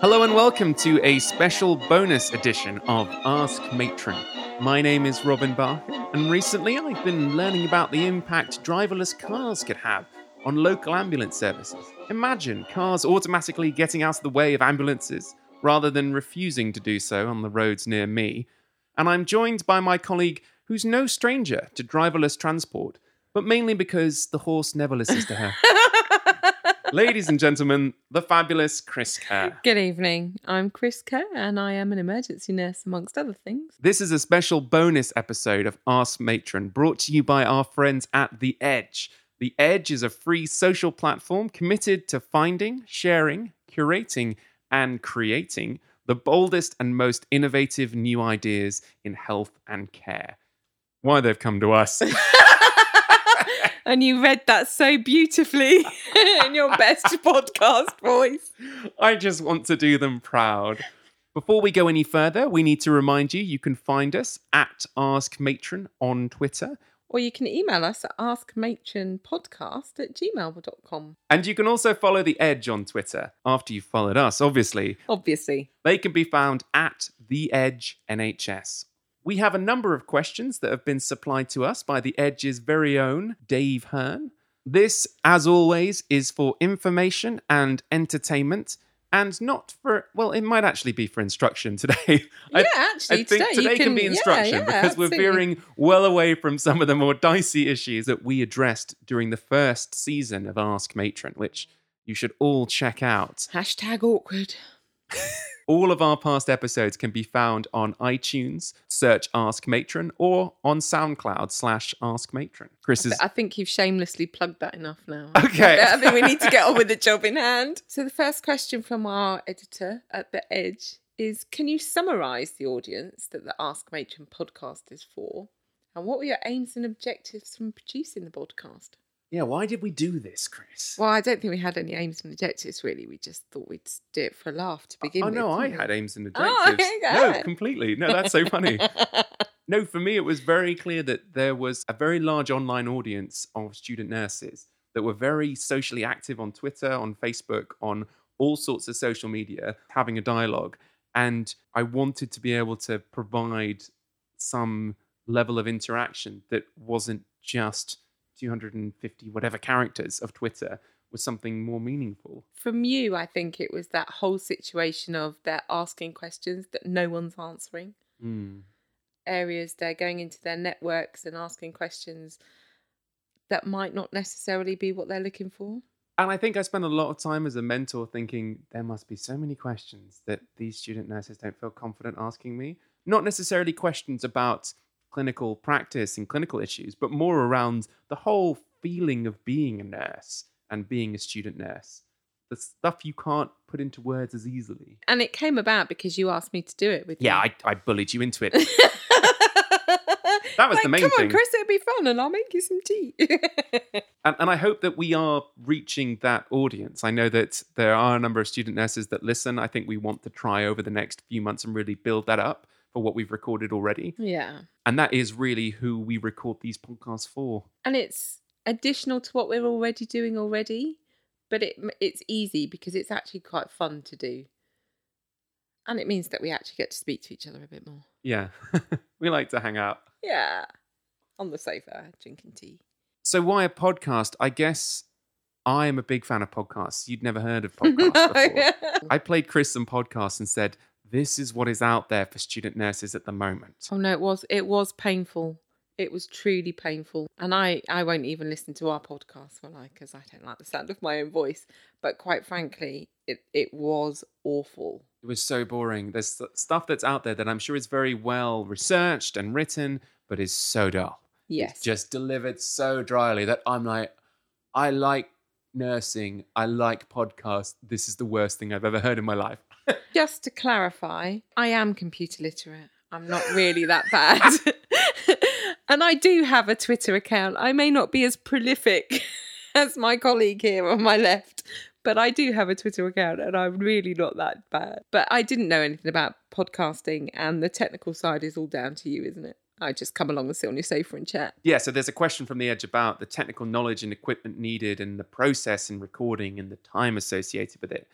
Hello and welcome to a special bonus edition of Ask Matron. My name is Robin Barker, and recently I've been learning about the impact driverless cars could have on local ambulance services. Imagine cars automatically getting out of the way of ambulances rather than refusing to do so on the roads near me. And I'm joined by my colleague who's no stranger to driverless transport, but mainly because the horse never listens to her. Ladies and gentlemen, the fabulous Chris Kerr. Good evening. I'm Chris Kerr and I am an emergency nurse, amongst other things. This is a special bonus episode of Ask Matron brought to you by our friends at The Edge. The Edge is a free social platform committed to finding, sharing, curating, and creating the boldest and most innovative new ideas in health and care. Why they've come to us. And you read that so beautifully in your best podcast voice. I just want to do them proud. Before we go any further, we need to remind you you can find us at Ask Matron on Twitter. Or you can email us at askmatronpodcast at gmail.com. And you can also follow The Edge on Twitter after you've followed us, obviously. Obviously. They can be found at The Edge NHS. We have a number of questions that have been supplied to us by The Edge's very own Dave Hearn. This, as always, is for information and entertainment and not for, well, it might actually be for instruction today. Yeah, I, actually, I think today you can, can- be instruction yeah, because we're veering well away from some of the more dicey issues that we addressed during the first season of Ask Matron, which you should all check out. Hashtag awkward. All of our past episodes can be found on iTunes, search Ask Matron, or on SoundCloud slash Ask Matron. Chris is. I think you've shamelessly plugged that enough now. Okay. I think we need to get on with the job in hand. So, the first question from our editor at The Edge is Can you summarise the audience that the Ask Matron podcast is for? And what were your aims and objectives from producing the podcast? Yeah, why did we do this, Chris? Well, I don't think we had any aims and objectives really. We just thought we'd do it for a laugh to begin with. oh, with. no, I we? had aims and Oh, objectives. okay, no, completely. No, that's so funny. No, for me, it was very clear that there was a very large online audience of student nurses that were very socially active on Twitter, on Facebook, on all sorts of social media, having a dialogue. And I wanted to be able to provide some level of interaction that wasn't just 250 whatever characters of Twitter, was something more meaningful. From you, I think it was that whole situation of they're asking questions that no one's answering. Mm. areas they're going into their networks and asking questions that might not necessarily be what they're looking for. And I think I spent a lot of time as a mentor thinking there must be so many questions that these student nurses don't feel confident asking me. Not necessarily questions about clinical practice and clinical issues, but more around the whole feeling of being a nurse and being a student nurse. The stuff you can't put into words as easily. And it came about because you asked me to do it with Yeah, you. I, I bullied you into it. that was the main Come thing. Come on, Chris, it'll be fun and I'll make you some tea. And, and I hope that we are reaching that audience. I know that there are a number of student nurses that listen. I think we want to try over the next few months and really build that up for what we've recorded already. yeah. And that is really who we record these podcasts for. And it's additional to what we're already doing already, but it it's easy because it's actually quite fun to do. And it means that we actually get to speak to each other a bit more. Yeah, we like to hang out. Yeah. On the sofa, drinking tea. So, why a podcast? I guess I am a big fan of podcasts. You'd never heard of podcasts before. I played Chris some podcasts and said, This is what is out there for student nurses at the moment. Oh no, it was it was painful. It was truly painful, and I I won't even listen to our podcast, will I? Because I don't like the sound of my own voice. But quite frankly, it it was awful. It was so boring. There's stuff that's out there that I'm sure is very well researched and written, but is so dull. Yes, It's just delivered so dryly that I'm like, I like nursing. I like podcasts. This is the worst thing I've ever heard in my life. just to clarify, I am computer literate. I'm not really that bad. and I do have a Twitter account. I may not be as prolific as my colleague here on my left, but I do have a Twitter account and I'm really not that bad. But I didn't know anything about podcasting and the technical side is all down to you, isn't it? I just come along and sit on your sofa and chat. Yeah, so there's a question from the edge about the technical knowledge and equipment needed and the process in recording and the time associated with it.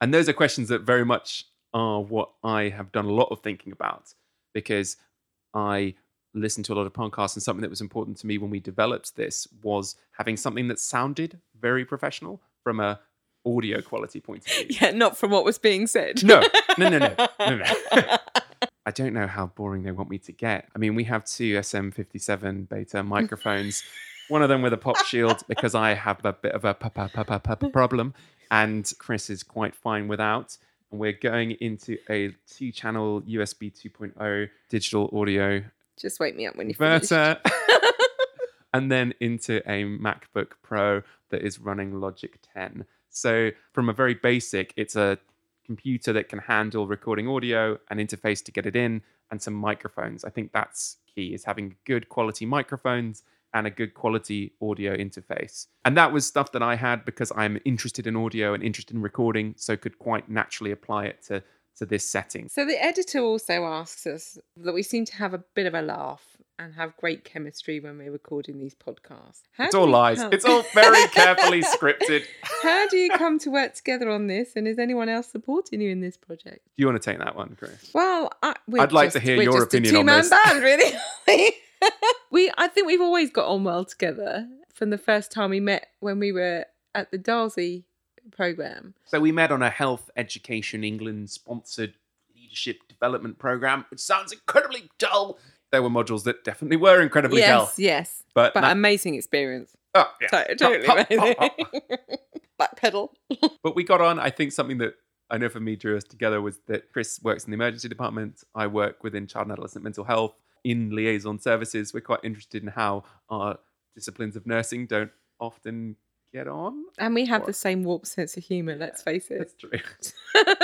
And those are questions that very much are what I have done a lot of thinking about because I listen to a lot of podcasts and something that was important to me when we developed this was having something that sounded very professional from a audio quality point of view. Yeah, not from what was being said. No, no, no, no, no, no. I don't know how boring they want me to get. I mean, we have two SM57 beta microphones, one of them with a pop shield because I have a bit of a pa- pa- pa- pa- pa- problem, and Chris is quite fine without. And we're going into a two channel USB 2.0 digital audio Just wake me up when you finish. converter, and then into a MacBook Pro that is running Logic 10. So, from a very basic, it's a computer that can handle recording audio, an interface to get it in, and some microphones. I think that's key is having good quality microphones and a good quality audio interface. And that was stuff that I had because I'm interested in audio and interested in recording, so could quite naturally apply it to to this setting. So the editor also asks us that we seem to have a bit of a laugh and have great chemistry when we're recording these podcasts. How It's all lies. come- It's all very carefully scripted. How do you come to work together on this? And is anyone else supporting you in this project? Do you want to take that one, Chris? Well, I, I'd like to hear your opinion a on this. band, really. we, I think we've always got on well together from the first time we met when we were at the Darzi program. So we met on a Health Education England sponsored leadership development program, which sounds incredibly dull. There were modules that definitely were incredibly yes, dull. yes, But, but that- amazing experience. oh, yeah. To- Totally hop, amazing. hop, hop. Back pedal. But we got on. I think something that I know for me drew us together was that Chris works in the emergency department. I work within child and adolescent mental health in liaison services. We're quite interested in how our disciplines of nursing don't often get on. And we have Or- the same warped sense of humour, let's face it. That's true.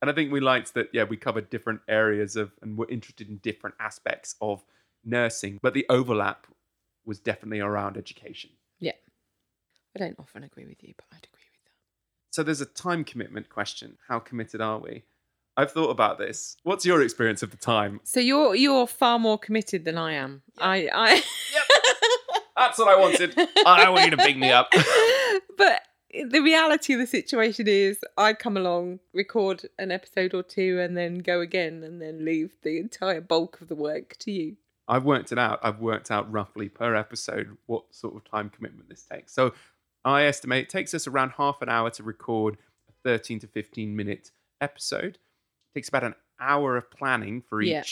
and I think we liked that, yeah, we covered different areas of and were interested in different aspects of nursing, but the overlap was definitely around education. Yeah. I don't often agree with you, but I'd agree with that. So there's a time commitment question. How committed are we? I've thought about this. What's your experience of the time? So you're you're far more committed than I am. I I That's what I wanted. I want you to big me up. but the reality of the situation is I come along, record an episode or two, and then go again, and then leave the entire bulk of the work to you. I've worked it out. I've worked out roughly per episode what sort of time commitment this takes. So I estimate it takes us around half an hour to record a 13 to 15 minute episode. It takes about an hour of planning for each Yeah.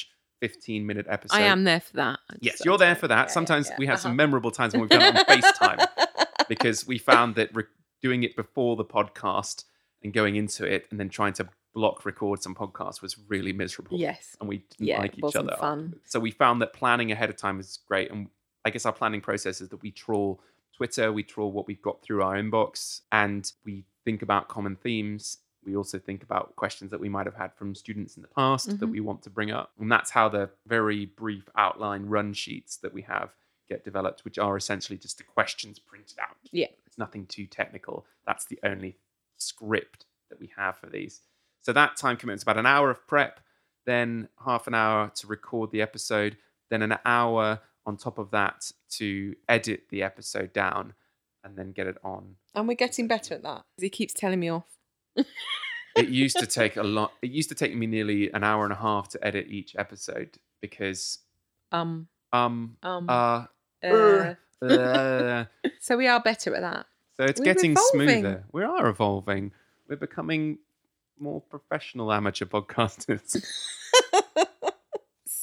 15 minute episode. I am there for that. Yes, you're there for that. yeah, Sometimes yeah, we have uh-huh. some memorable times when we've done it on FaceTime because we found that re- doing it before the podcast and going into it and then trying to block record some podcasts was really miserable Yes. and we didn't Yeah, like each other. fun. So we found that planning ahead of time is great. And I guess our planning process is that we trawl Twitter, we trawl what we've got through our inbox, and we think about common themes. We also think about questions that we might have had from students in the past that Mhm. we want to bring up. And that's how the very brief outline run sheets that we have get developed, which are essentially just the questions printed out. Yeah. It's nothing too technical. That's the only script that we have for these. So that time commitment's about an hour of prep, then half an hour to record the episode, then an hour on top of that to edit the episode down and then get it on. And we're getting better at that. He keeps telling me off. It used to take a lot. It used to take me nearly an hour and a half to edit each episode because Um, um um, uh, uh, uh, so we are better at that. so it's We're getting evolving. smoother. We are evolving. We're becoming more professional amateur podcasters.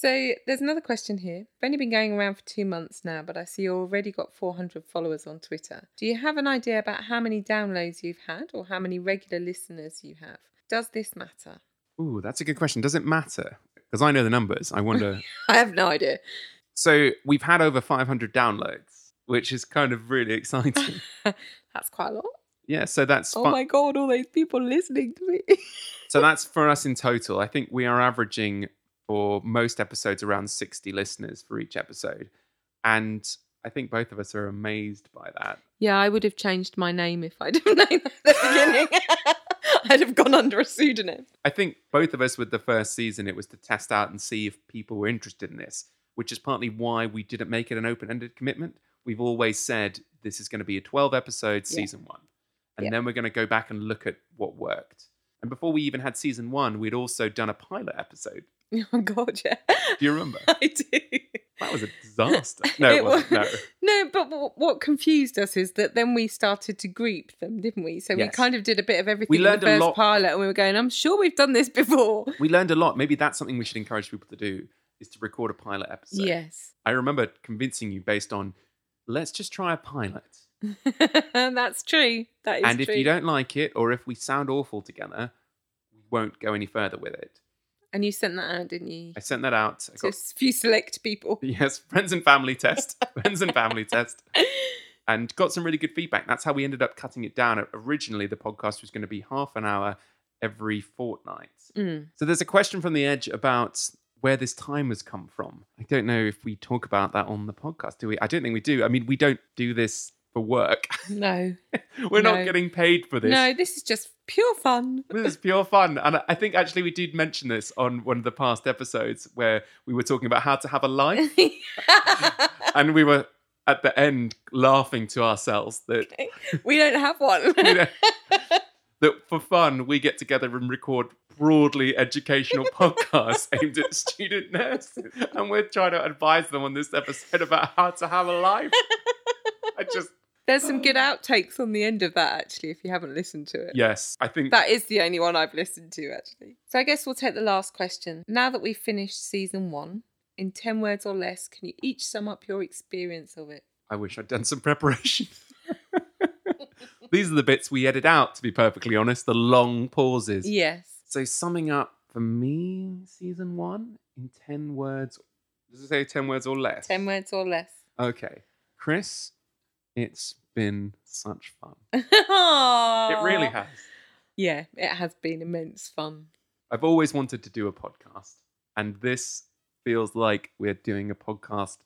So there's another question here. I've only been going around for two months now, but I see you already got 400 followers on Twitter. Do you have an idea about how many downloads you've had or how many regular listeners you have? Does this matter? Ooh, that's a good question. Does it matter? Because I know the numbers. I wonder. I have no idea. so we've had over 500 downloads, which is kind of really exciting. That's quite a lot. yeah, so that's Oh fi- my god, all those people listening to me. so that's for us in total. I think we are averaging for most episodes around 60 listeners for each episode, and I think both of us are amazed by that. yeah, I would have changed my name if I'd have known that at the beginning. I'd have gone under a pseudonym. I think both of us with the first season, it was to test out and see if people were interested in this. which is partly why we didn't make it an open ended commitment. We've always said this is going to be a 12 episode Yeah. season one. And Yeah. then we're going to go back and look at what worked. And before we even had season one, we'd also done a pilot episode. Oh God, yeah. Do you remember? I do. That was a disaster. No, it, wasn't. No. No, but what, what confused us is that then we started to group them, didn't we? So we Yes. kind of did a bit of everything learned in a the first lot. pilot, and we were going, "I'm sure we've done this before." We learned a lot. Maybe that's something we should encourage people to do is to record a pilot episode. Yes, I remember convincing you based on let's just try a pilot. that's true. That is true. and if true. you don't like it or if we sound awful together, we won't go any further with it. And you sent that out, didn't you? I sent that out. I To got, a few select people. yes, friends and family test. friends and family test. And got some really good feedback. That's how we ended up cutting it down. Originally, the podcast was going to be half an hour every fortnight. Mm. So there's a question from the edge about where this time has come from. I don't know if we talk about that on the podcast, do we? I don't think we do. I mean, we don't do this for work. No, We're not getting paid for this. no, this is just pure fun. This is pure fun. And I- think actually we did mention this on one of the past episodes where we were talking about how to have a life. and we were at the end laughing to ourselves that, we don't have one. know, that for fun we get together and record broadly educational podcasts aimed at student nurses. And we're trying to advise them on this episode about how to have a life. I just, There's some good outtakes on the end of that, actually, if you haven't listened to it. yes, I think That is the only one I've listened to, actually. So I guess we'll take the last question. Now that we've finished season one, in 10 words or less, can you each sum up your experience of it? I wish I'd done some preparation. These are the bits we edit out, to be perfectly honest, the long pauses. Yes. So, summing up for me, season one, in 10 words, does it say 10 words or less? 10 words or less. Okay. Chris, it's been such fun. it It really has. Yeah, it has been immense fun. I've always wanted to do a podcast, and this feels like we're doing a podcast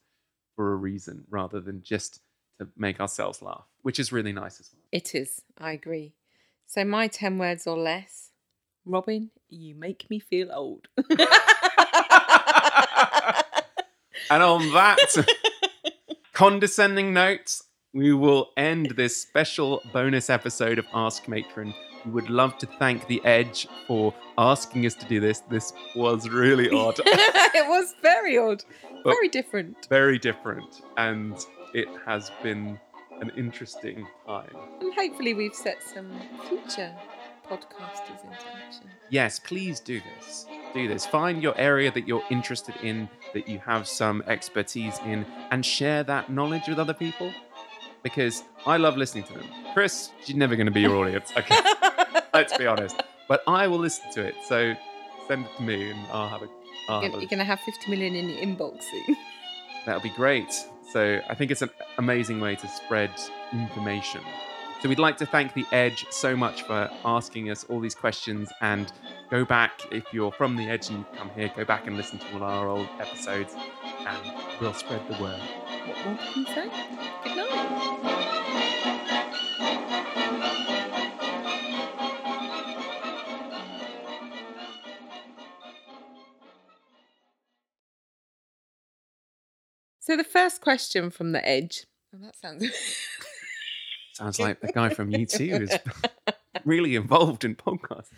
for a reason rather than just to make ourselves laugh, which is really nice as well. It is, I agree. So my 10 words or less, Robin, you make me feel old. And on that condescending note, we will end this special bonus episode of Ask Matron. We would love to thank The Edge for asking us to do this. This was really odd, it was very odd, But- very different. very different, and it has been an interesting time. And hopefully, we've set some future podcasters into action. Yes, please do this. Do this. Find your area that you're interested in, that you have some expertise in, and share that knowledge with other people. Because I love listening to them. Chris, she's never going to be your audience. Okay, let's be honest. But I will listen to it. So send it to me, and I'll have a. I'll have You're going to have 50 million in your inbox soon. That'll be great. So I think it's an amazing way to spread information. So we'd like to thank The Edge so much for asking us all these questions and go back if you're from The Edge and you've come here, go back and listen to all our old episodes and we'll spread the word. What more can you say? Good night. So the first question from the edge. Oh, that sounds. Sounds like the guy from U2 is really involved in podcasts.